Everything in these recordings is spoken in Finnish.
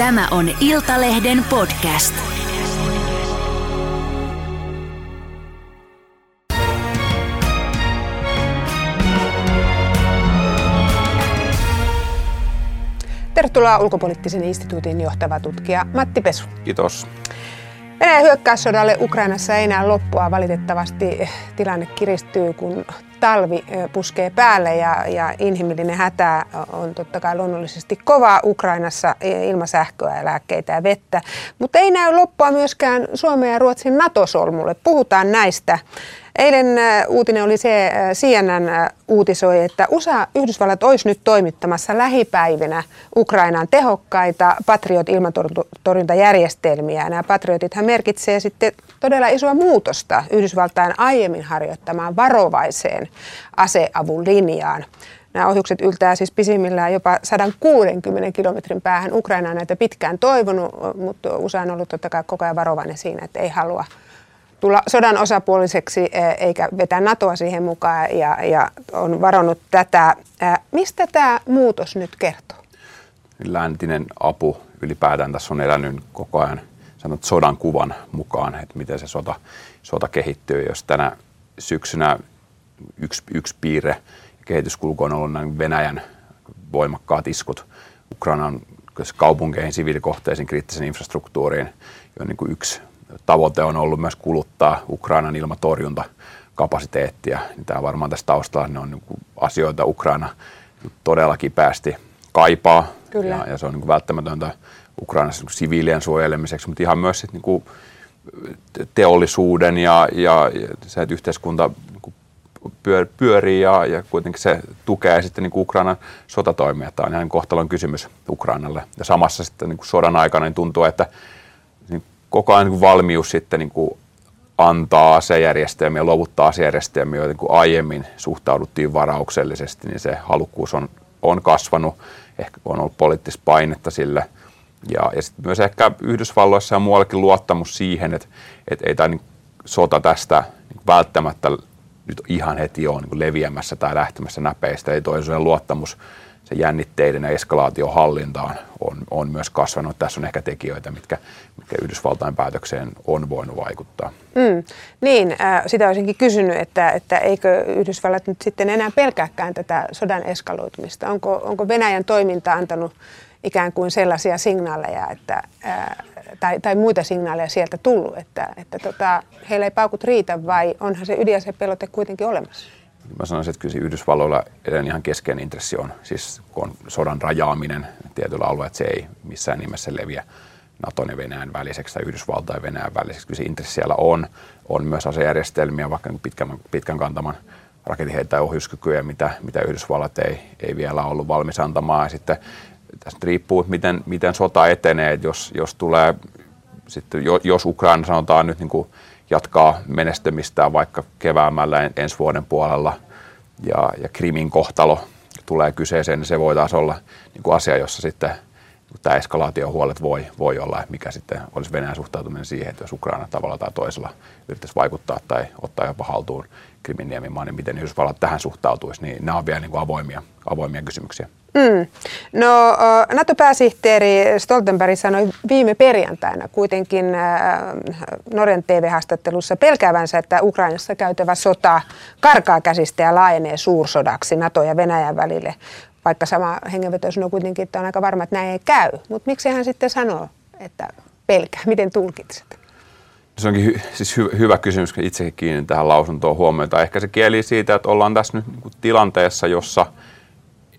Tämä on Iltalehden podcast. Tervetuloa ulkopoliittisen instituutin johtava tutkija Matti Pesu. Kiitos. Venäjän hyökkäyssodalle Ukrainassa ei enää loppua. Valitettavasti tilanne kiristyy, kun talvi puskee päälle ja, ja inhimillinen hätä on totta kai luonnollisesti kova Ukrainassa ilmasähköä, lääkkeitä ja vettä. Mutta ei näy loppua myöskään Suomen ja Ruotsin NATO-solmulle. Puhutaan näistä. Eilen uutinen oli se, CNN uutisoi, että USA Yhdysvallat olisi nyt toimittamassa lähipäivinä Ukrainaan tehokkaita Patriot-ilmatorjuntajärjestelmiä. Nämä Patriotithan merkitsee sitten todella isoa muutosta Yhdysvaltain aiemmin harjoittamaan varovaiseen aseavun linjaan. Nämä ohjukset yltää siis pisimmillään jopa 160 kilometrin päähän. Ukraina on näitä pitkään toivonut, mutta USA on ollut totta kai koko ajan varovainen siinä, että ei halua tulla sodan osapuoliseksi eh, eikä vetää NATOa siihen mukaan ja, ja on varonnut tätä. Eh, mistä tämä muutos nyt kertoo? Läntinen apu ylipäätään tässä on elänyt koko ajan sanot, sodan kuvan mukaan, että miten se sota, sota kehittyy. Jos tänä syksynä yksi, yksi piirre kehityskulku on ollut näin Venäjän voimakkaat iskut Ukrainan kaupunkeihin, siviilikohteisiin, kriittisen infrastruktuuriin, jo niin kuin yksi tavoite on ollut myös kuluttaa Ukrainan ilmatorjuntakapasiteettia. Niin tämä varmaan tässä taustalla ne on niin kuin asioita Ukraina todella kipeästi kaipaa. Kyllä. Ja, ja se on niin kuin välttämätöntä Ukrainassa niin siviilien suojelemiseksi, mutta ihan myös sit, niin kuin teollisuuden ja, ja, ja se, että yhteiskunta niin pyör, pyörii ja, ja kuitenkin se tukee sitten niin kuin Ukrainan sotatoimia. Tämä on ihan kohtalon kysymys Ukrainalle. Ja samassa sitten niin kuin sodan aikana niin tuntuu, että koko ajan niin valmius sitten niin kuin antaa asejärjestelmiä, luovuttaa asejärjestelmiä, joihin kuin aiemmin suhtauduttiin varauksellisesti, niin se halukkuus on, on kasvanut. Ehkä on ollut poliittista painetta sille. Ja, ja sitten myös ehkä Yhdysvalloissa ja muuallakin luottamus siihen, että, että ei tämä niin sota tästä niin välttämättä nyt ihan heti ole niin leviämässä tai lähtemässä näpeistä. Ei toisaalta luottamus se jännitteiden ja eskalaation hallintaan on, on myös kasvanut. Tässä on ehkä tekijöitä, mitkä, mitkä Yhdysvaltain päätökseen on voinut vaikuttaa. Mm, niin, äh, sitä olisinkin kysynyt, että, että eikö Yhdysvallat nyt sitten enää pelkääkään tätä sodan eskaloitumista? Onko, onko Venäjän toiminta antanut ikään kuin sellaisia signaaleja, että, äh, tai, tai muita signaaleja sieltä tullut, että, että tota, heillä ei paukut riitä vai onhan se ydinasepelote kuitenkin olemassa? Mä sanoisin, että kyllä Yhdysvalloilla edelleen ihan keskeinen intressi on, siis kun on sodan rajaaminen tietyllä alueella, että se ei missään nimessä leviä Naton ja Venäjän väliseksi tai Yhdysvaltain ja Venäjän väliseksi. Kyllä se intressi siellä on. On myös asejärjestelmiä, vaikka pitkän, pitkän kantaman raketinheitä ja ohjuskykyjä, mitä, mitä Yhdysvallat ei, ei vielä ollut valmis antamaan. Ja sitten tästä riippuu, miten, miten sota etenee. Jos, jos tulee, sitten, jos Ukraina sanotaan nyt niin kuin jatkaa menestymistään vaikka keväämällä ensi vuoden puolella. Ja, ja Krimin kohtalo tulee kyseeseen, niin se voi taas olla niin kuin asia, jossa sitten tämä eskalaatiohuolet voi, voi olla, mikä sitten olisi Venäjän suhtautuminen siihen, että jos Ukraina tavalla tai toisella yrittäisi vaikuttaa tai ottaa jopa haltuun Krimin niemimaan, niin miten Yhdysvallat tähän suhtautuisi, niin nämä on vielä niin kuin avoimia, avoimia kysymyksiä. Mm. No NATO-pääsihteeri Stoltenberg sanoi viime perjantaina kuitenkin Norjan TV-haastattelussa pelkäävänsä, että Ukrainassa käytävä sota karkaa käsistä ja laajenee suursodaksi NATO ja Venäjän välille. Vaikka sama hengenveto sanoo kuitenkin, että on aika varma, että näin ei käy. Mutta miksi hän sitten sanoo, että pelkää? Miten tulkitset? Se onkin hy, siis hy, hyvä kysymys, kun itsekin kiinnin tähän lausuntoon huomiota. Ehkä se kieli siitä, että ollaan tässä nyt niin tilanteessa, jossa –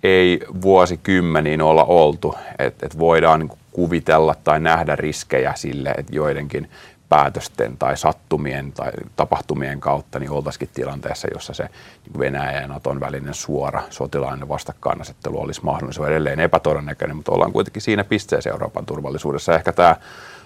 ei vuosikymmeniin olla oltu, että et voidaan niin kuvitella tai nähdä riskejä sille, että joidenkin päätösten tai sattumien tai tapahtumien kautta niin oltaisikin tilanteessa, jossa se niin Venäjä ja Naton välinen suora sotilainen vastakkainasettelu olisi mahdollisuus edelleen epätodennäköinen, mutta ollaan kuitenkin siinä pisteessä Euroopan turvallisuudessa. Ehkä tämä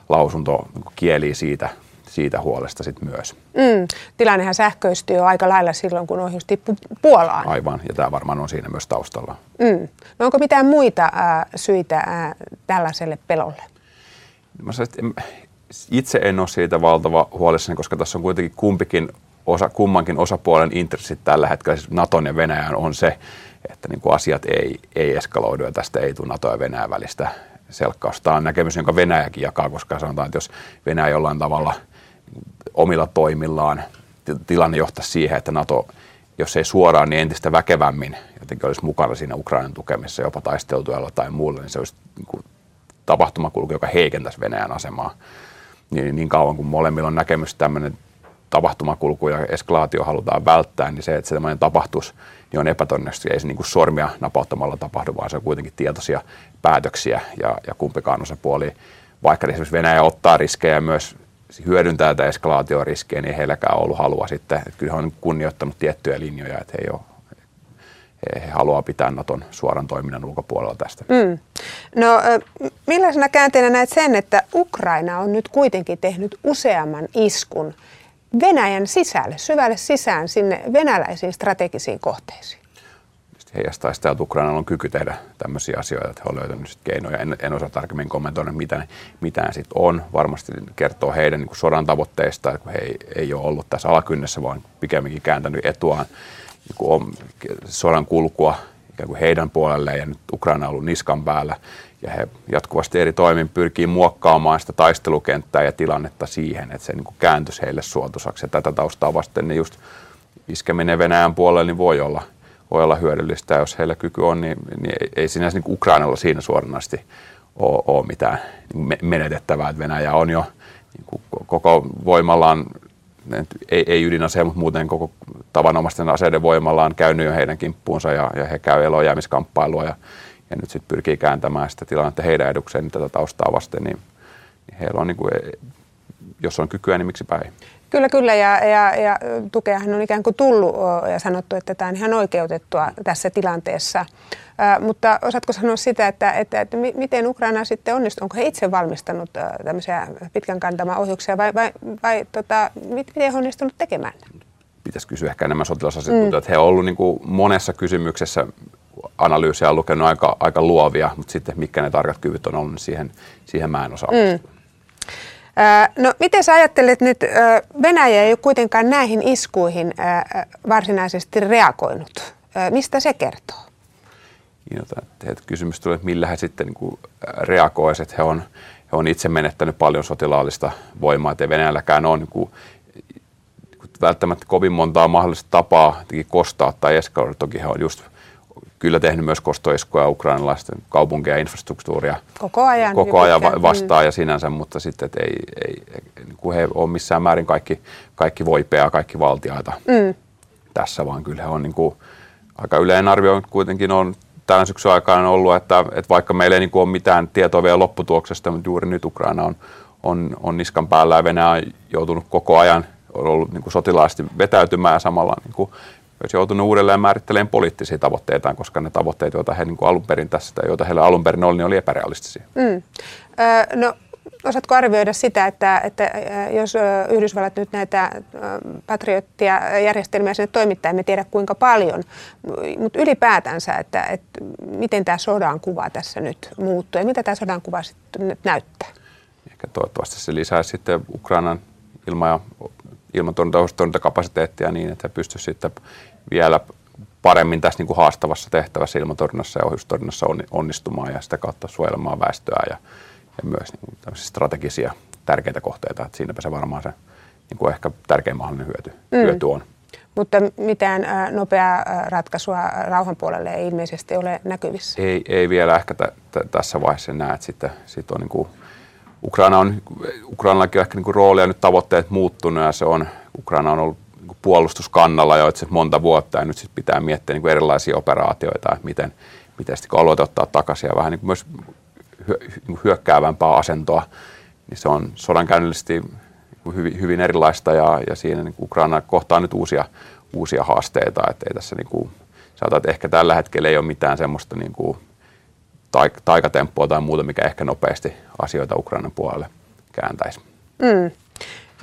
lausunto kieli siitä siitä huolesta sit myös. Mm. Tilannehan sähköistyi jo aika lailla silloin, kun ohjus tippui Puolaan. Aivan, ja tämä varmaan on siinä myös taustalla. Mm. No onko mitään muita äh, syitä äh, tällaiselle pelolle? Mä sanoin, itse en ole siitä valtava huolissani, koska tässä on kuitenkin kumpikin osa, kummankin osapuolen intressit tällä hetkellä, siis Naton ja Venäjän on se, että niin kuin asiat ei, ei eskaloidu ja tästä ei tule NATO ja Venäjän välistä selkkaus. Tämä on näkemys, jonka Venäjäkin jakaa, koska sanotaan, että jos Venäjä jollain tavalla omilla toimillaan tilanne johtaisi siihen, että NATO, jos ei suoraan, niin entistä väkevämmin jotenkin olisi mukana siinä Ukrainan tukemisessa jopa taisteltuella tai muulla, niin se olisi niin kuin tapahtumakulku, joka heikentäisi Venäjän asemaa. Niin, niin kauan kuin molemmilla on näkemys tämmöinen tapahtumakulku ja eskalaatio halutaan välttää, niin se, että se tämmöinen tapahtuisi, niin on epätodennäköisesti. Ei se niin kuin sormia napauttamalla tapahdu, vaan se on kuitenkin tietoisia päätöksiä ja, ja kumpikaan osapuoli, vaikka esimerkiksi Venäjä ottaa riskejä myös hyödyntää tätä eskalaatioriskiä, niin heilläkään on ollut halua sitten. Että kyllä he on kunnioittanut tiettyjä linjoja, että he, ei ole, he haluaa pitää Naton suoran toiminnan ulkopuolella tästä. Mm. No millaisena käänteenä näet sen, että Ukraina on nyt kuitenkin tehnyt useamman iskun Venäjän sisälle, syvälle sisään sinne venäläisiin strategisiin kohteisiin? heijastaa sitä, että Ukrainalla on kyky tehdä tämmöisiä asioita, että he ovat löytäneet sit keinoja. En, en osaa tarkemmin kommentoida, mitä, mitä ne sitten on. Varmasti kertoo heidän niin sodan tavoitteista, että he ei, ei ole ollut tässä alakynnessä, vaan pikemminkin kääntänyt etuaan sodan kulkua ikään kuin heidän puolelleen ja nyt Ukraina on ollut niskan päällä. Ja he jatkuvasti eri toimin pyrkii muokkaamaan sitä taistelukenttää ja tilannetta siihen, että se niin kuin kääntyisi heille suotuisaksi. Ja tätä taustaa vasten niin just iskeminen Venäjän puolelle niin voi olla – voi olla hyödyllistä. Jos heillä kyky on, niin, niin ei sinänsä niin Ukrainalla siinä suoranaisesti ole, ole mitään niin menetettävää. Että Venäjä on jo niin kuin koko voimallaan, ei, ei ydinase, mutta muuten koko tavanomaisten aseiden voimallaan käynyt jo heidän kimppuunsa ja, ja he käy elojäämiskamppailua ja, ja nyt sitten pyrkii kääntämään sitä tilannetta heidän edukseen niin tätä taustaa vasten, niin, niin heillä on, niin kuin, jos on kykyä, niin miksipä ei. Kyllä, kyllä. Ja, ja, ja tukeahan on ikään kuin tullut ja sanottu, että tämä on ihan oikeutettua tässä tilanteessa. Ä, mutta osaatko sanoa sitä, että, että, että miten Ukraina sitten onnistuu? Onko he itse valmistanut tämmöisiä pitkän kantaman ohjuksia vai, vai, vai tota, miten he onnistunut tekemään? Pitäisi kysyä ehkä enemmän sotilasasiantuntijoita. Mm. He ovat olleet niin monessa kysymyksessä analyysiä on lukenut aika, aika luovia, mutta sitten mitkä ne tarkat kyvyt on ollut, niin siihen, siihen mä en osaa mm. No miten sä ajattelet nyt, Venäjä ei ole kuitenkaan näihin iskuihin varsinaisesti reagoinut. Mistä se kertoo? Niin, kysymys tulee, että millä he sitten niin reagoisivat. He on, he on itse menettänyt paljon sotilaallista voimaa, että Venäjälläkään on niin kuin, välttämättä kovin montaa mahdollista tapaa kostaa tai eskaloida. Toki he on just kyllä tehnyt myös kostoiskuja ukrainalaisten kaupunkeja ja infrastruktuuria koko ajan, koko ajan va- vastaan mm. ja sinänsä, mutta sitten että ei, ei, kun he on missään määrin kaikki, kaikki voipeaa, kaikki valtiaita mm. tässä, vaan kyllä he on niin kuin, aika yleinen arvio kuitenkin on tämän syksyn aikana ollut, että, että vaikka meillä ei niin kuin ole mitään tietoa vielä lopputuoksesta, mutta juuri nyt Ukraina on, on, on niskan päällä ja Venäjä on joutunut koko ajan on ollut niin kuin sotilaasti vetäytymään ja samalla niin kuin olisi joutunut uudelleen määrittelemään poliittisia tavoitteitaan, koska ne tavoitteet, joita he niin alun perin tässä, tai joita heillä alun perin oli, niin oli epärealistisia. Mm. Öö, no, osaatko arvioida sitä, että, että jos Yhdysvallat nyt näitä patriottia järjestelmiä sinne toimittaa, emme tiedä kuinka paljon, mutta ylipäätänsä, että, että miten tämä sodan kuva tässä nyt muuttuu ja mitä tämä sodan kuva sitten nyt näyttää? Ehkä toivottavasti se lisää sitten Ukrainan ilma- ja ilmatorjuntakapasiteettia niin, että he pystyisivät sitten vielä paremmin tässä niin kuin haastavassa tehtävässä ilmatorjunnassa ja ohjustorjunnassa onnistumaan ja sitä kautta suojelemaan väestöä ja, ja myös niin kuin strategisia tärkeitä kohteita. Että siinäpä se varmaan se niin kuin ehkä tärkein mahdollinen hyöty, mm. hyöty on. Mutta mitään nopeaa ratkaisua rauhan puolelle ei ilmeisesti ole näkyvissä. Ei, ei vielä ehkä t- t- tässä vaiheessa näe, että sitten sit on niin kuin Ukraina on, Ukrainallakin on ehkä niin rooli nyt tavoitteet muuttunut ja se on, Ukraina on ollut puolustuskannalla jo itse monta vuotta ja nyt sitten pitää miettiä niin erilaisia operaatioita, että miten, miten sitten alueet ottaa takaisin ja vähän niin myös niin hyökkäävämpää asentoa, niin se on sodankäynnillisesti niin hyvin, erilaista ja, ja siinä niin Ukraina kohtaa nyt uusia, uusia haasteita, että ei tässä niin kuin, sanotaan, että ehkä tällä hetkellä ei ole mitään semmoista niin kuin taik- taikatemppua tai muuta, mikä ehkä nopeasti asioita Ukrainan puolelle kääntäisi. Mm.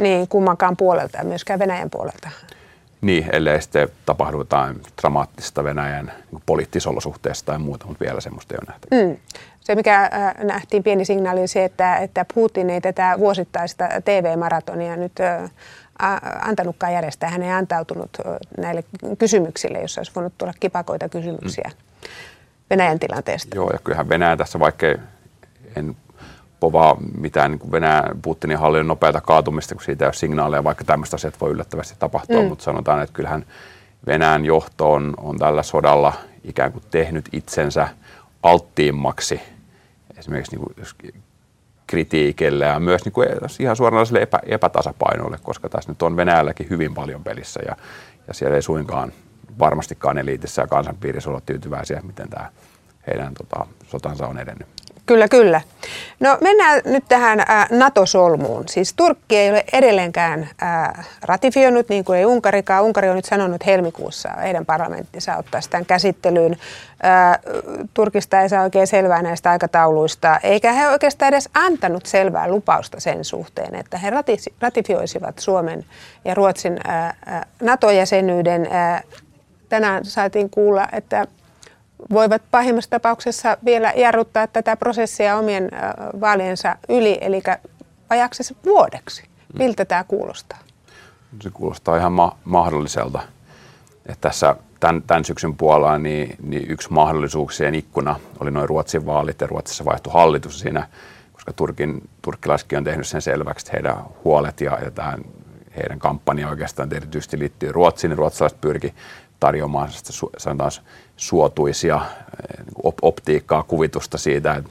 Niin, kummankaan puolelta ja myöskään Venäjän puolelta. Niin, ellei sitten tapahdu jotain dramaattista Venäjän niin poliittisolosuhteesta tai muuta, mutta vielä semmoista ei ole nähty. Mm. Se, mikä äh, nähtiin pieni signaali, on se, että, että Putin ei tätä vuosittaista TV-maratonia nyt äh, antanutkaan järjestää. Hän ei antautunut äh, näille kysymyksille, jossa olisi voinut tulla kipakoita kysymyksiä. Mm. Venäjän tilanteesta. Joo, ja kyllähän Venäjä tässä, vaikka en povaa mitään niin kuin Venäjän Putinin hallinnon nopeata kaatumista, kun siitä ei ole signaaleja, vaikka tämmöistä asiat voi yllättävästi tapahtua, mm. mutta sanotaan, että kyllähän Venäjän johto on, on tällä sodalla ikään kuin tehnyt itsensä alttiimmaksi esimerkiksi niin kuin kritiikille ja myös niin kuin ihan suoranaiselle epä, epätasapainoille, koska tässä nyt on Venäjälläkin hyvin paljon pelissä ja, ja siellä ei suinkaan varmastikaan eliitissä ja kansanpiirissä olla tyytyväisiä, miten tämä heidän tota, sotansa on edennyt. Kyllä, kyllä. No mennään nyt tähän äh, NATO-solmuun. Siis Turkki ei ole edelleenkään äh, ratifioinut, niin kuin ei Unkarikaan. Unkari on nyt sanonut helmikuussa, heidän parlamenttinsa ottaa sitä käsittelyyn. Äh, Turkista ei saa oikein selvää näistä aikatauluista, eikä he oikeastaan edes antanut selvää lupausta sen suhteen, että he ratifioisivat Suomen ja Ruotsin NATO-jäsenyyden. Tänään saatiin kuulla, että voivat pahimmassa tapauksessa vielä jarruttaa tätä prosessia omien vaaliensa yli, eli ajaksi vuodeksi. Mm. Miltä tämä kuulostaa? Se kuulostaa ihan ma- mahdolliselta. Että tässä tämän, tämän syksyn puolella niin, niin yksi mahdollisuuksien ikkuna oli noin Ruotsin vaalit ja Ruotsissa vaihtui hallitus siinä, koska Turkin, turkkilaisetkin on tehnyt sen selväksi, että heidän huolet ja, ja tämän, heidän kampanja oikeastaan erityisesti liittyy Ruotsiin, niin ruotsalaiset pyrki tarjoamaan sanotaan suotuisia eh, niin optiikkaa, kuvitusta siitä, että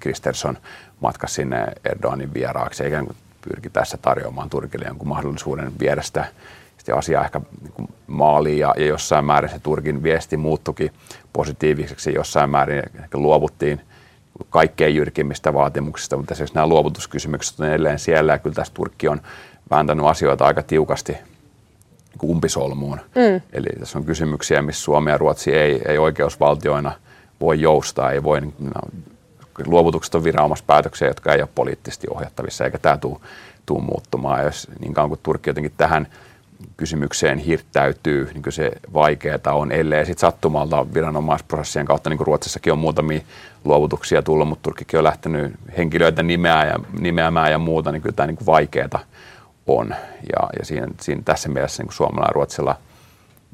Kristersson matkasi sinne Erdoganin vieraaksi, eikä niin pyrki tässä tarjoamaan Turkille jonkun mahdollisuuden viedä sitä, sitä asiaa ehkä niin maaliin. Ja, ja jossain määrin se Turkin viesti muuttukin positiiviseksi, jossain määrin luovuttiin kaikkein jyrkimmistä vaatimuksista, mutta esimerkiksi nämä luovutuskysymykset on edelleen siellä. Ja kyllä tässä Turkki on vääntänyt asioita aika tiukasti umpisolmuun. Mm. Eli tässä on kysymyksiä, missä Suomi ja Ruotsi ei, ei oikeusvaltioina voi joustaa, ei voi, no, luovutukset on viranomaispäätöksiä, jotka ei ole poliittisesti ohjattavissa, eikä tämä tule, tule muuttumaan. Ja jos niin kauan kuin Turkki jotenkin tähän kysymykseen hirttäytyy, niin se vaikeaa on, ellei sitten sattumalta viranomaisprosessien kautta, niin kuin Ruotsissakin on muutamia luovutuksia tullut, mutta Turkkikin on lähtenyt henkilöitä ja, nimeämään ja muuta, niin kyllä tämä niin vaikeaa on. Ja, ja siinä, siinä, tässä mielessä niin Suomella ja Ruotsilla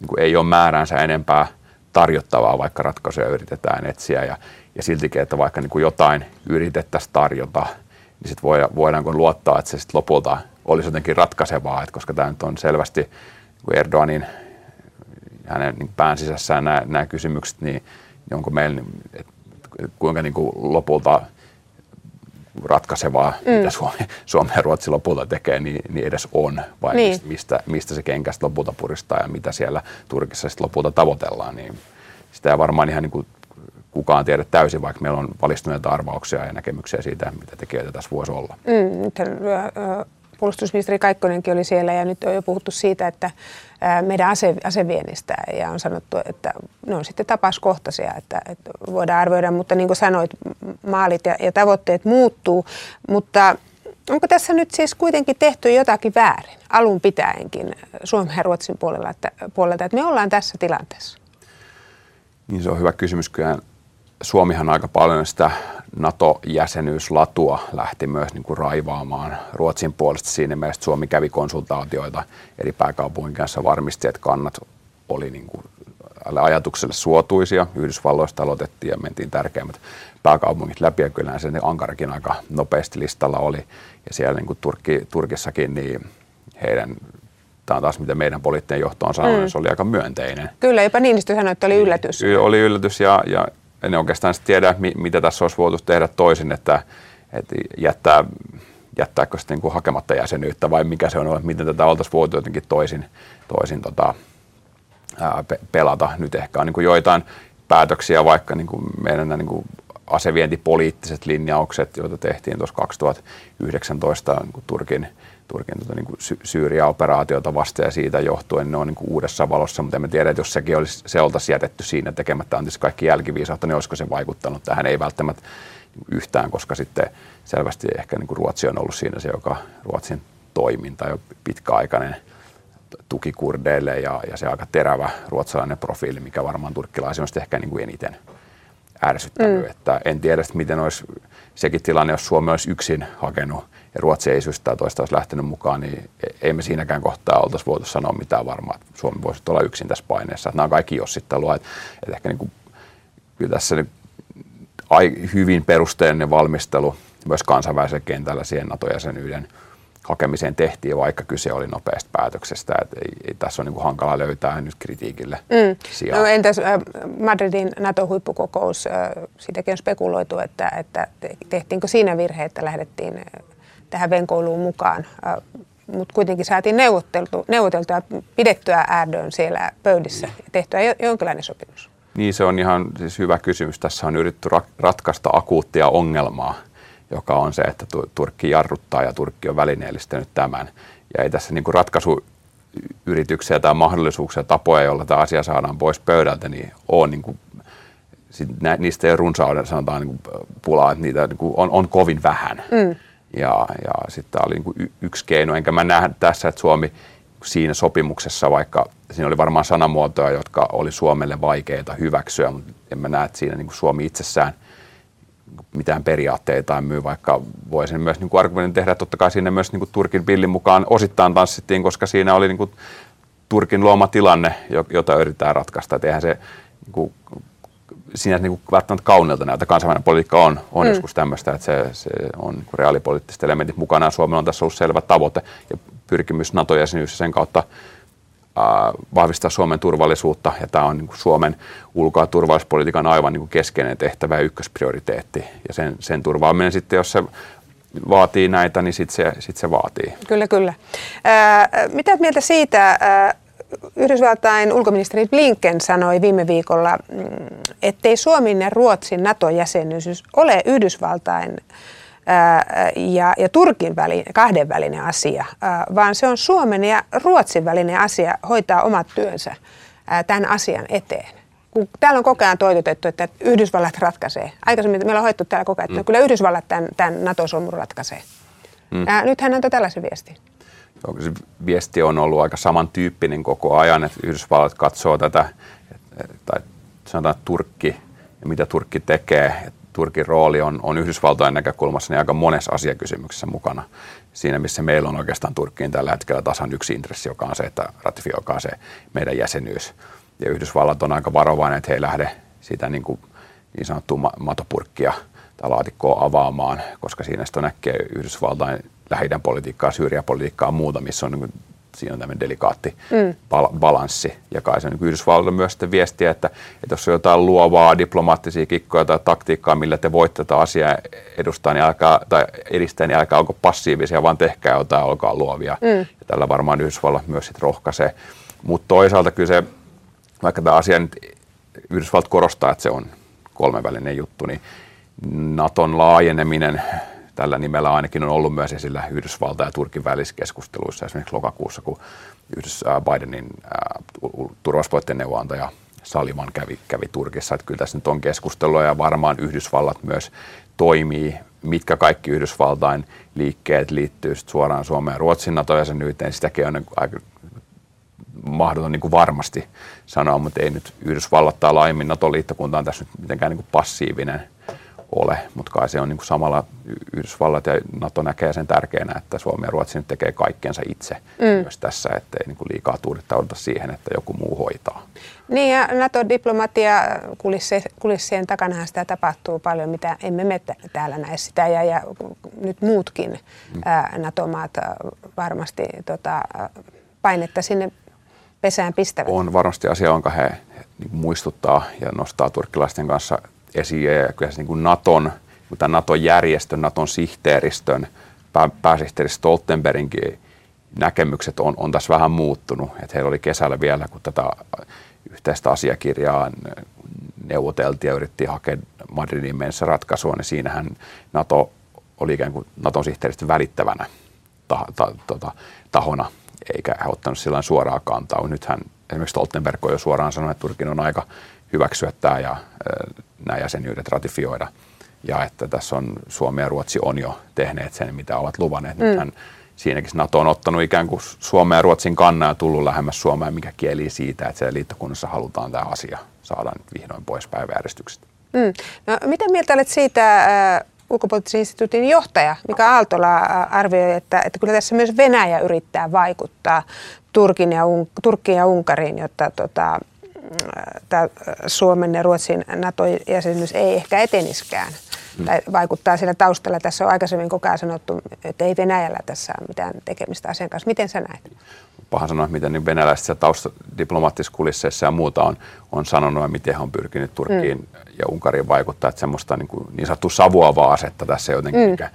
niin ei ole määräänsä enempää tarjottavaa, vaikka ratkaisuja yritetään etsiä. Ja, ja siltikin, että vaikka niin jotain yritettäisiin tarjota, niin sit voidaanko luottaa, että se sit lopulta olisi jotenkin ratkaisevaa, että koska tämä nyt on selvästi niin Erdoganin hänen niin pään sisässään nämä, nämä kysymykset, niin, niin onko meillä, että kuinka niin kuin lopulta ratkaisevaa, mm. mitä Suomi, Suomi ja Ruotsi lopulta tekee, niin, niin edes on, vai niin. mistä, mistä se kenkästä lopulta puristaa ja mitä siellä Turkissa sitten lopulta tavoitellaan, niin sitä ei varmaan ihan niin kuin kukaan tiedä täysin, vaikka meillä on valistuneita arvauksia ja näkemyksiä siitä, mitä tekijöitä tässä voisi olla. Mm, puolustusministeri Kaikkonenkin oli siellä ja nyt on jo puhuttu siitä, että meidän ase, aseviennistä ja on sanottu, että ne on sitten tapauskohtaisia, että, että voidaan arvioida, mutta niin kuin sanoit, maalit ja, ja tavoitteet muuttuu, mutta onko tässä nyt siis kuitenkin tehty jotakin väärin alun pitäenkin Suomen ja Ruotsin puolella, että, puolelta, että me ollaan tässä tilanteessa? Niin se on hyvä kysymys. Kyllä Suomihan aika paljon sitä NATO-jäsenyyslatua lähti myös niin kuin raivaamaan Ruotsin puolesta siinä mielessä, Suomi kävi konsultaatioita eri pääkaupungin kanssa varmisti, että kannat oli niin kuin ajatukselle suotuisia. Yhdysvalloista aloitettiin ja mentiin tärkeimmät pääkaupungit läpi ja kyllähän se Ankarakin aika nopeasti listalla oli. Ja siellä niin kuin Turkki, Turkissakin niin heidän tämä on taas mitä meidän poliittinen johto on sanonut, mm. se oli aika myönteinen. Kyllä, jopa sanoi, että oli yllätys. Oli yllätys ja, ja en oikeastaan tiedä, mitä tässä olisi voitu tehdä toisin, että, että jättää, jättääkö sitten niin hakematta jäsenyyttä vai mikä se on, että miten tätä oltaisiin voitu jotenkin toisin, toisin tota, ää, pe- pelata. Nyt ehkä on niin kuin joitain päätöksiä, vaikka niin kuin meidän niin kuin asevientipoliittiset linjaukset, joita tehtiin tuossa 2019 niin kuin Turkin – Turkin tuota, niin sy- Syyria-operaatiota vasta ja siitä johtuen ne on niin kuin uudessa valossa, mutta emme tiedä, että jos sekin olisi, se oltaisiin jätetty siinä tekemättä, on kaikki jälkiviisautta, niin olisiko se vaikuttanut tähän, ei välttämättä yhtään, koska sitten selvästi ehkä niin kuin Ruotsi on ollut siinä se, joka Ruotsin toiminta jo pitkäaikainen tuki kurdeille ja, ja se aika terävä ruotsalainen profiili, mikä varmaan turkkilaisia on sitten ehkä niin kuin eniten ärsyttänyt. Mm. Että en tiedä, miten olisi sekin tilanne, jos Suomi olisi yksin hakenut ja Ruotsi ei syystä tai toista olisi lähtenyt mukaan, niin e- ei me siinäkään kohtaa oltaisi voitu sanoa mitään varmaa, että Suomi voisi olla yksin tässä paineessa. Että nämä on kaikki jossittelua. Että, että ehkä niin kuin, kyllä tässä nyt hyvin perusteellinen valmistelu myös kansainvälisellä kentällä siihen NATO-jäsenyyden hakemiseen tehtiin, vaikka kyse oli nopeasta päätöksestä. Että ei, ei tässä on niin kuin hankala löytää nyt kritiikille mm. sijaa. No entäs äh, Madridin NATO-huippukokous, äh, siitäkin on spekuloitu, että, että tehtiinkö siinä virhe, että lähdettiin äh, tähän venkoiluun mukaan. Mutta kuitenkin saatiin neuvoteltu, neuvoteltua pidettyä Äärdön siellä pöydissä ja tehtyä jonkinlainen sopimus. Niin, se on ihan siis hyvä kysymys. Tässä on yritetty ratkaista akuuttia ongelmaa – joka on se, että Turkki jarruttaa ja Turkki on välineellistänyt tämän. Ja ei tässä niin ratkaisuyrityksiä tai mahdollisuuksia, tapoja, joilla tämä asia saadaan pois pöydältä, niin on niin kuin, niistä ei runsauden sanotaan niin kuin pulaa, että niitä niin kuin on, on kovin vähän. Mm. Ja, ja sitten tämä oli niin kuin yksi keino, enkä mä näe tässä, että Suomi siinä sopimuksessa, vaikka siinä oli varmaan sanamuotoja, jotka oli Suomelle vaikeita hyväksyä, mutta en mä näe, että siinä niin kuin Suomi itsessään – mitään periaatteita myy, vaikka voisin myös niin argumentin tehdä, että totta kai siinä myös niin kuin Turkin pillin mukaan osittain tanssittiin, koska siinä oli niin kuin Turkin luoma tilanne, jota yritetään ratkaista. Et eihän se niin kuin, siinä niin välttämättä kaunilta näytä. Kansainvälinen politiikka on, on mm. joskus tämmöistä, että se, se on niin reaalipoliittiset elementit mukana. Suomella on tässä ollut selvä tavoite ja pyrkimys NATO-jäsenyys ja sen kautta vahvistaa Suomen turvallisuutta ja tämä on niin Suomen ulko- ja turvallisuuspolitiikan aivan niin keskeinen tehtävä ja ykkösprioriteetti. Ja sen, sen turvaaminen sitten, jos se vaatii näitä, niin sitten se, sit se vaatii. Kyllä, kyllä. Ää, mitä mieltä siitä, ää, Yhdysvaltain ulkoministeri Blinken sanoi viime viikolla, mm, ettei Suomen ja Ruotsin NATO-jäsenyys ole Yhdysvaltain ja, ja Turkin välinen, kahdenvälinen asia, vaan se on Suomen ja Ruotsin välinen asia hoitaa omat työnsä tämän asian eteen. Kun täällä on koko ajan toitotettu, että Yhdysvallat ratkaisee. Aikaisemmin meillä on hoittu täällä koko ajan, että mm. kyllä Yhdysvallat tämän, tämän NATO-solmun ratkaisee. Mm. Nyt hän antoi tällaisen viestin. Se viesti on ollut aika samantyyppinen koko ajan, että Yhdysvallat katsoo tätä, tai sanotaan Turkki ja mitä Turkki tekee, että Turkin rooli on, on Yhdysvaltojen näkökulmassa niin aika monessa asiakysymyksessä mukana. Siinä, missä meillä on oikeastaan Turkkiin tällä hetkellä tasan yksi intressi, joka on se, että ratifioikaa se meidän jäsenyys. Ja Yhdysvallat on aika varovainen, että he ei lähde sitä niin, kuin, niin sanottua matopurkkia tai laatikkoa avaamaan, koska siinä sitten näkee Yhdysvaltain lähi politiikkaa, Syyriapolitiikkaa ja muuta, missä on niin siinä on tämmöinen delikaatti mm. bal- balanssi. Ja kai se niin Yhdysvalloille myös sitten viestiä, että, että jos on jotain luovaa diplomaattisia kikkoja tai taktiikkaa, millä te voitte tätä asiaa edustaa niin älkää, tai edistää, niin älkää olko passiivisia, vaan tehkää jotain, olkaa luovia. Mm. Ja tällä varmaan Yhdysvallat myös sitten rohkaisee. Mutta toisaalta kyllä se, vaikka tämä asia nyt Yhdysvallat korostaa, että se on kolmenvälinen juttu, niin Naton laajeneminen tällä nimellä ainakin on ollut myös esillä Yhdysvaltain ja Turkin välisissä keskusteluissa, esimerkiksi lokakuussa, kun Yhdys, äh, Bidenin äh, turvallisuuspoliittinen neuvonantaja Saliman kävi, kävi Turkissa. Että kyllä tässä nyt on keskustelua ja varmaan Yhdysvallat myös toimii, mitkä kaikki Yhdysvaltain liikkeet liittyy suoraan Suomeen ja Ruotsin NATO-jäsenyyteen. Sitäkin on aika mahdoton niin kuin varmasti sanoa, mutta ei nyt Yhdysvallat tai laajemmin NATO-liittokunta on tässä nyt mitenkään niin kuin passiivinen ole, mutta kai se on niin kuin samalla Yhdysvallat ja NATO näkee sen tärkeänä, että Suomi ja Ruotsi nyt tekee kaikkensa itse mm. myös tässä, ettei niin kuin liikaa tuudittauduta siihen, että joku muu hoitaa. Niin ja NATO-diplomatia kulissien takanahan sitä tapahtuu paljon, mitä emme me täällä näe sitä ja, ja nyt muutkin mm. ää, NATO-maat varmasti tota, painetta sinne pesään pistävät. On varmasti asia, jonka he niin muistuttaa ja nostaa turkkilaisten kanssa esiin ja kyllä se niin kuin Naton, tämän Naton-järjestön, Naton sihteeristön, pää, pääsihteeri Stoltenbergin näkemykset on, on tässä vähän muuttunut. Että heillä oli kesällä vielä, kun tätä yhteistä asiakirjaa neuvoteltiin ja yritti hakea Madridin mennessä ratkaisua, niin siinähän NATO oli ikään kuin Naton sihteeristön välittävänä ta, ta, tota, tahona, eikä he ottanut sillä suoraa kantaa. Nythän esimerkiksi Stoltenberg on jo suoraan sanonut, että Turkin on aika hyväksyä tämä ja nämä jäsenyydet ratifioida. Ja että tässä on Suomi ja Ruotsi on jo tehneet sen, mitä ovat luvanneet. Mm. Nythän siinäkin NATO on ottanut ikään kuin Suomen ja Ruotsin kannan ja tullut lähemmäs Suomea, mikä kieli siitä, että se liittokunnassa halutaan tämä asia saada nyt vihdoin pois päiväjärjestyksestä. Mm. No, mitä mieltä olet siitä, äh, ulkopoliittisen instituutin johtaja Mika Aaltola äh, arvioi, että, että kyllä tässä myös Venäjä yrittää vaikuttaa Turkin ja, Turkkiin ja Unkariin, jotta tota, tämä Suomen ja Ruotsin NATO-jäsenyys ei ehkä eteniskään. Mm. Tai vaikuttaa siellä taustalla. Tässä on aikaisemmin koko ajan sanottu, että ei Venäjällä tässä ole mitään tekemistä asian kanssa. Miten sä näet? Paha sanoa, miten niin venäläiset taustadiplomaattisissa kulisseissa ja muuta on, on sanonut ja miten he on pyrkinyt Turkkiin mm. ja Unkariin vaikuttaa. Että semmoista niin, kuin, niin sanottu savuavaa asetta tässä jotenkin, mm. mikä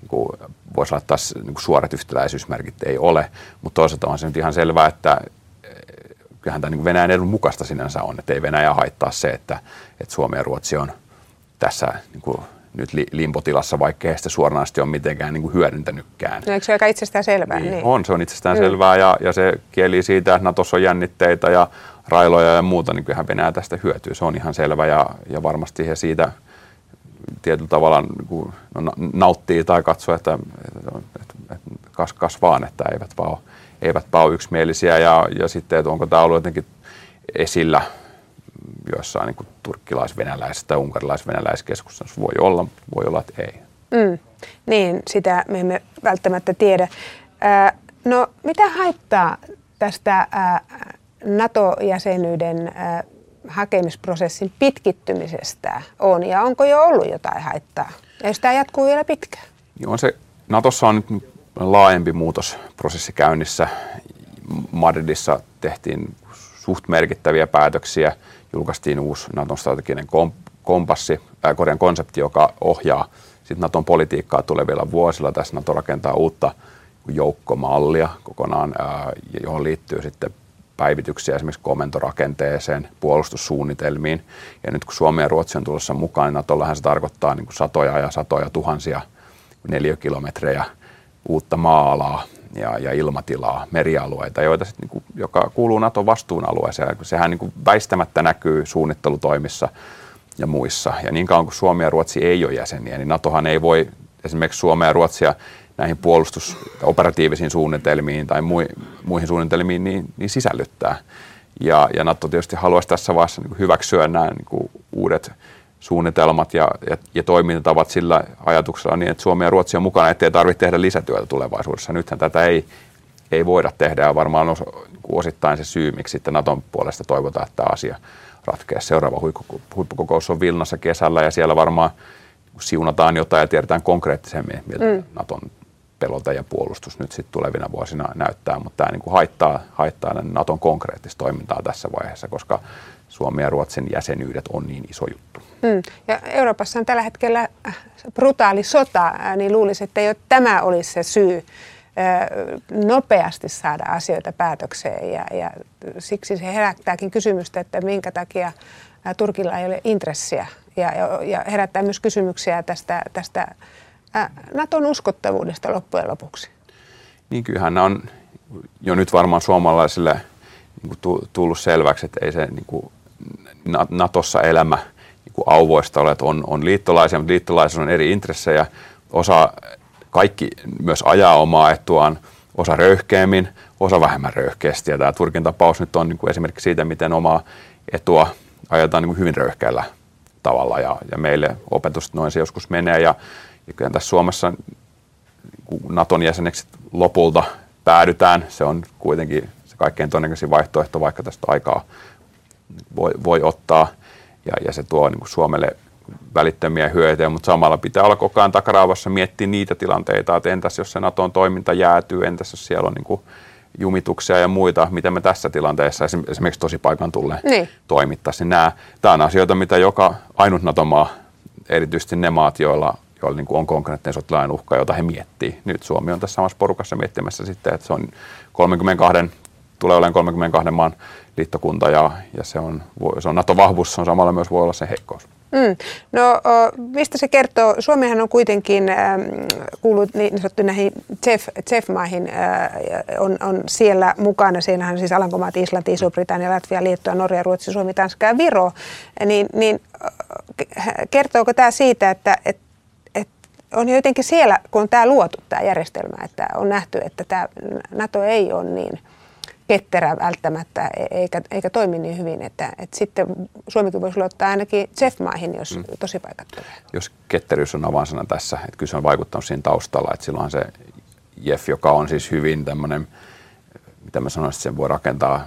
niin kuin, voisi laittaa niin kuin suorat yhtäläisyysmerkit ei ole. Mutta toisaalta on se nyt ihan selvää, että kyllähän tämä niin Venäjän edun mukaista sinänsä on, että ei Venäjä haittaa se, että, että Suomi ja Ruotsi on tässä niin kuin nyt limpotilassa, vaikka ei sitä suoranaisesti ole mitenkään niin kuin hyödyntänytkään. No eikö se aika itsestään selvää? Niin, niin. On, se on itsestään mm. selvää ja, ja se kieli siitä, että Natossa on jännitteitä ja railoja ja muuta, niin kyllähän Venäjä tästä hyötyy. Se on ihan selvä ja, ja varmasti he siitä tietyllä tavalla niin kuin, no, nauttii tai katsoo, että, että, että, että kas, kas vaan, että eivät vaan ole, eivät ole yksimielisiä ja, ja sitten, että onko tämä ollut jotenkin esillä joissain niin kuin turkkilais-venäläisessä tai unkarilais-venäläiskeskustelussa voi olla, voi olla, että ei. Mm. Niin, sitä me emme välttämättä tiedä. Äh, no, mitä haittaa tästä äh, NATO-jäsenyyden äh, hakemisprosessin pitkittymisestä on ja onko jo ollut jotain haittaa? Ja jos tämä jatkuu vielä pitkään? Joo, se, Natossa on nyt laajempi muutosprosessi käynnissä. Madridissa tehtiin suht merkittäviä päätöksiä – julkaistiin uusi Naton strateginen kompassi, äh, Korean konsepti, joka ohjaa sitten Naton politiikkaa tulevilla vuosilla. Tässä Nato rakentaa uutta joukkomallia kokonaan, äh, johon liittyy sitten päivityksiä esimerkiksi komentorakenteeseen, puolustussuunnitelmiin. Ja nyt kun Suomi ja Ruotsi on tulossa mukaan, niin Natollahan se tarkoittaa niin kuin satoja ja satoja tuhansia neliökilometrejä uutta maa-alaa ja, ja ilmatilaa, merialueita, joita sit, niin kuin, joka kuuluu Naton vastuunalueeseen. Sehän niin kuin väistämättä näkyy suunnittelutoimissa ja muissa. Ja niin kauan kuin Suomi ja Ruotsi ei ole jäseniä, niin Natohan ei voi esimerkiksi Suomea ja Ruotsia näihin puolustusoperatiivisiin suunnitelmiin tai muihin suunnitelmiin niin, niin sisällyttää. Ja, ja NATO tietysti haluaisi tässä vaiheessa niin hyväksyä nämä niin uudet suunnitelmat ja, ja, ja toimintatavat sillä ajatuksella niin, että Suomi ja Ruotsi on mukana, ettei tarvitse tehdä lisätyötä tulevaisuudessa. Nythän tätä ei, ei voida tehdä ja varmaan os, osittain se syy, miksi sitten Naton puolesta toivotaan, että tämä asia ratkeaa. Seuraava huippukokous on Vilnassa kesällä ja siellä varmaan siunataan jotain ja tiedetään konkreettisemmin, miltä mm. Naton pelota ja puolustus nyt sitten tulevina vuosina näyttää, mutta tämä niin kuin haittaa, haittaa Naton konkreettista toimintaa tässä vaiheessa, koska Suomen ja Ruotsin jäsenyydet on niin iso juttu. Mm. Ja Euroopassa on tällä hetkellä äh, brutaali sota, äh, niin luulisi, että jo tämä olisi se syy äh, nopeasti saada asioita päätökseen ja, ja siksi se herättääkin kysymystä, että minkä takia Turkilla ei ole intressiä ja, ja herättää myös kysymyksiä tästä, tästä Naton uskottavuudesta loppujen lopuksi. Niin kyllähän on jo nyt varmaan suomalaisille niin kuin tullut selväksi, että ei se niin kuin Natossa elämä niin kuin auvoista ole, että on, on liittolaisia, mutta liittolaisilla on eri intressejä. Osa kaikki myös ajaa omaa etuaan, osa röyhkeämmin, osa vähemmän röyhkeästi. Ja tämä Turkin tapaus nyt on niin kuin esimerkki siitä, miten omaa etua ajetaan niin kuin hyvin röyhkeällä tavalla. Ja, ja meille opetus noin se joskus menee. Ja, ja kyllä tässä Suomessa niin Naton jäseneksi lopulta päädytään. Se on kuitenkin se kaikkein todennäköisin vaihtoehto, vaikka tästä aikaa voi, voi ottaa ja, ja se tuo niin kuin Suomelle välittömiä hyötyjä, mutta samalla pitää olla koko ajan takaraavassa miettiä niitä tilanteita, että entäs jos se Naton toiminta jäätyy, entäs jos siellä on niin kuin jumituksia ja muita, mitä me tässä tilanteessa esimerkiksi tosi paikan tulee niin. toimittaisiin. Nämä, tämä on asioita, mitä joka ainut NATO-maa, erityisesti ne maat, joilla, joilla niin kuin on konkreettinen sotilainen uhka, jota he miettii. Nyt Suomi on tässä samassa porukassa miettimässä sitten, että se on 32, tulee olemaan 32 maan liittokunta ja, ja se, on, se on NATO-vahvuus, se on samalla myös voi olla sen heikkous. Mm. No mistä se kertoo? Suomihan on kuitenkin äh, kuullut niin sanottu näihin CEF-maihin, äh, on, on siellä mukana. Siinähän on siis Alankomaat, Islanti, Iso-Britannia, Latvia, Liettua, Norja, Ruotsi, Suomi, Tanska ja Viro. Niin, niin kertooko tämä siitä, että, että että on jotenkin siellä, kun on tämä luotu tämä järjestelmä, että on nähty, että tämä NATO ei ole niin – ketterä välttämättä e- eikä, eikä toimi niin hyvin, että, että sitten Suomikin voisi luottaa ainakin CEF-maihin, jos mm. paikat tulee. Jos ketteryys on avainsana tässä, että kyllä se on vaikuttanut siinä taustalla, että silloin se JEF, joka on siis hyvin tämmöinen, mitä mä sanoisin, että sen voi rakentaa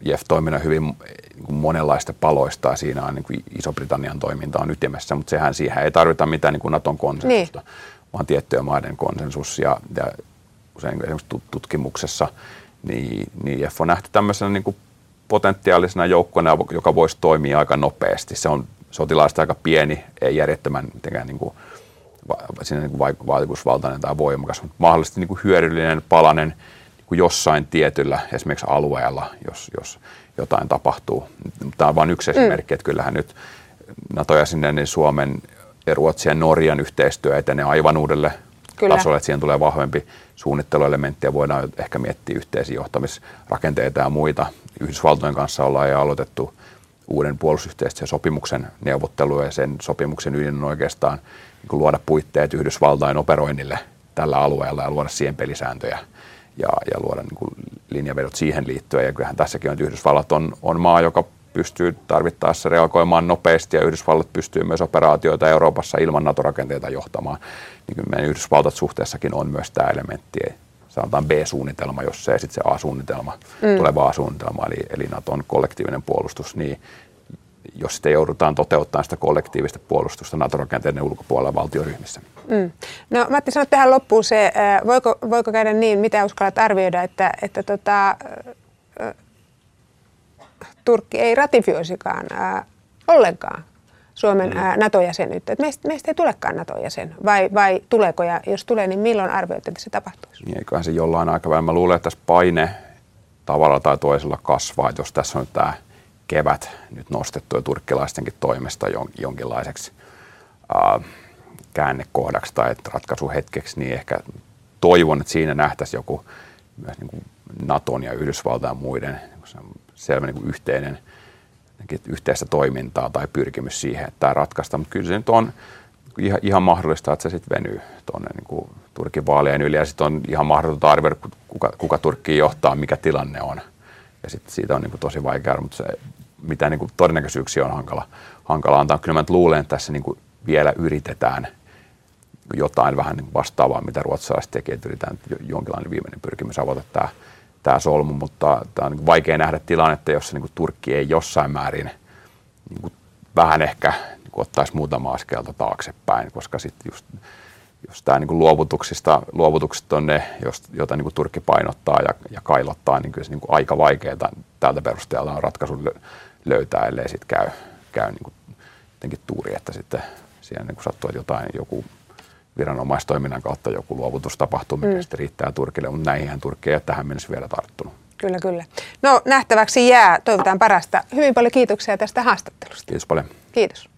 JEF-toiminnan hyvin niin monenlaista paloista ja siinä on niin kuin Iso-Britannian toiminta on ytimessä, mutta sehän siihen ei tarvita mitään niin kuin Naton konsensusta, niin. vaan tiettyjen maiden konsensus ja, ja usein esimerkiksi tutkimuksessa, niin, niin JEF on nähty tämmöisenä niin kuin potentiaalisena joukkona, joka voisi toimia aika nopeasti. Se on sotilaista aika pieni, ei järjettömän mitenkään niin kuin, siinä niin kuin vaikutusvaltainen tai voimakas, mutta mahdollisesti niin kuin hyödyllinen palanen niin kuin jossain tietyllä esimerkiksi alueella, jos, jos jotain tapahtuu. Tämä on vain yksi mm. esimerkki, että kyllähän nyt NATO-jäsenen niin Suomen ja Ruotsin ja Norjan yhteistyö etenee aivan uudelle Kyllä. tasolle, että siihen tulee vahvempi suunnitteluelementti ja voidaan ehkä miettiä yhteisiä johtamisrakenteita ja muita. Yhdysvaltojen kanssa ollaan jo aloitettu uuden puolustusyhteistyösopimuksen neuvotteluja ja sen sopimuksen ydin on oikeastaan niin luoda puitteet Yhdysvaltain operoinnille tällä alueella ja luoda siihen pelisääntöjä ja, ja luoda niin linjavedot siihen liittyen. Ja kyllähän tässäkin on, että Yhdysvallat on, on maa, joka pystyy tarvittaessa reagoimaan nopeasti ja Yhdysvallat pystyy myös operaatioita Euroopassa ilman NATO-rakenteita johtamaan. Niin kuin meidän Yhdysvaltat suhteessakin on myös tämä elementti, sanotaan B-suunnitelma, jos se sitten se A-suunnitelma, mm. tuleva A-suunnitelma, eli, eli Naton kollektiivinen puolustus, niin jos sitten joudutaan toteuttamaan sitä kollektiivista puolustusta NATO-rakenteiden ulkopuolella valtioryhmissä. Mm. No Matti, sano tähän loppuun se, voiko, voiko käydä niin, mitä uskallat arvioida, että, että tota, Turkki ei ratifioisikaan ää, ollenkaan Suomen mm. ää, NATO-jäsenyyttä. Että meistä, meistä ei tulekaan NATO-jäsen, vai, vai tuleeko, ja jos tulee, niin milloin arvioitte, että se tapahtuisi? Niin, eiköhän se jollain aikavälillä. Mä luulen, että tässä paine tavalla tai toisella kasvaa, että jos tässä on tämä kevät nyt nostettu jo turkkilaistenkin toimesta jonkinlaiseksi ää, käännekohdaksi tai ratkaisuhetkeksi, niin ehkä toivon, että siinä nähtäisiin joku myös niin kuin Naton ja Yhdysvaltain muiden selvä niin kuin yhteinen yhteistä toimintaa tai pyrkimys siihen, että tämä ratkaista. Mutta kyllä se nyt on ihan, ihan mahdollista, että se sitten venyy tuonne niin Turkin vaalien yli. Ja sitten on ihan mahdotonta arvioida, kuka, kuka Turkki johtaa, mikä tilanne on. Ja sitten siitä on niin kuin tosi vaikea, mutta se, mitä niin kuin todennäköisyyksiä on hankala, hankala antaa. Kyllä mä luulen, että tässä niin kuin vielä yritetään jotain vähän niin vastaavaa, mitä ruotsalaiset tekee, että yritetään jonkinlainen viimeinen pyrkimys avata tämä tämä solmu, mutta tämä on niin vaikea nähdä tilannetta, jossa niin Turkki ei jossain määrin niin vähän ehkä niin ottaisi muutama askelta taaksepäin, koska sitten just jos tämä niin luovutuksista, luovutukset on ne, jos, joita niin Turkki painottaa ja, ja kailottaa, niin kyllä se niin aika vaikeaa tältä perusteella on ratkaisun löytää, ellei sitten käy, käy niin kuin jotenkin tuuri, että sitten siellä niin sattuu, jotain, joku viranomaistoiminnan kautta joku luovutus tapahtuu, mikä mm. sitten riittää Turkille, mutta näihin Turkki ei ole tähän mennessä vielä tarttunut. Kyllä, kyllä. No nähtäväksi jää. Toivotaan parasta. Hyvin paljon kiitoksia tästä haastattelusta. Kiitos paljon. Kiitos.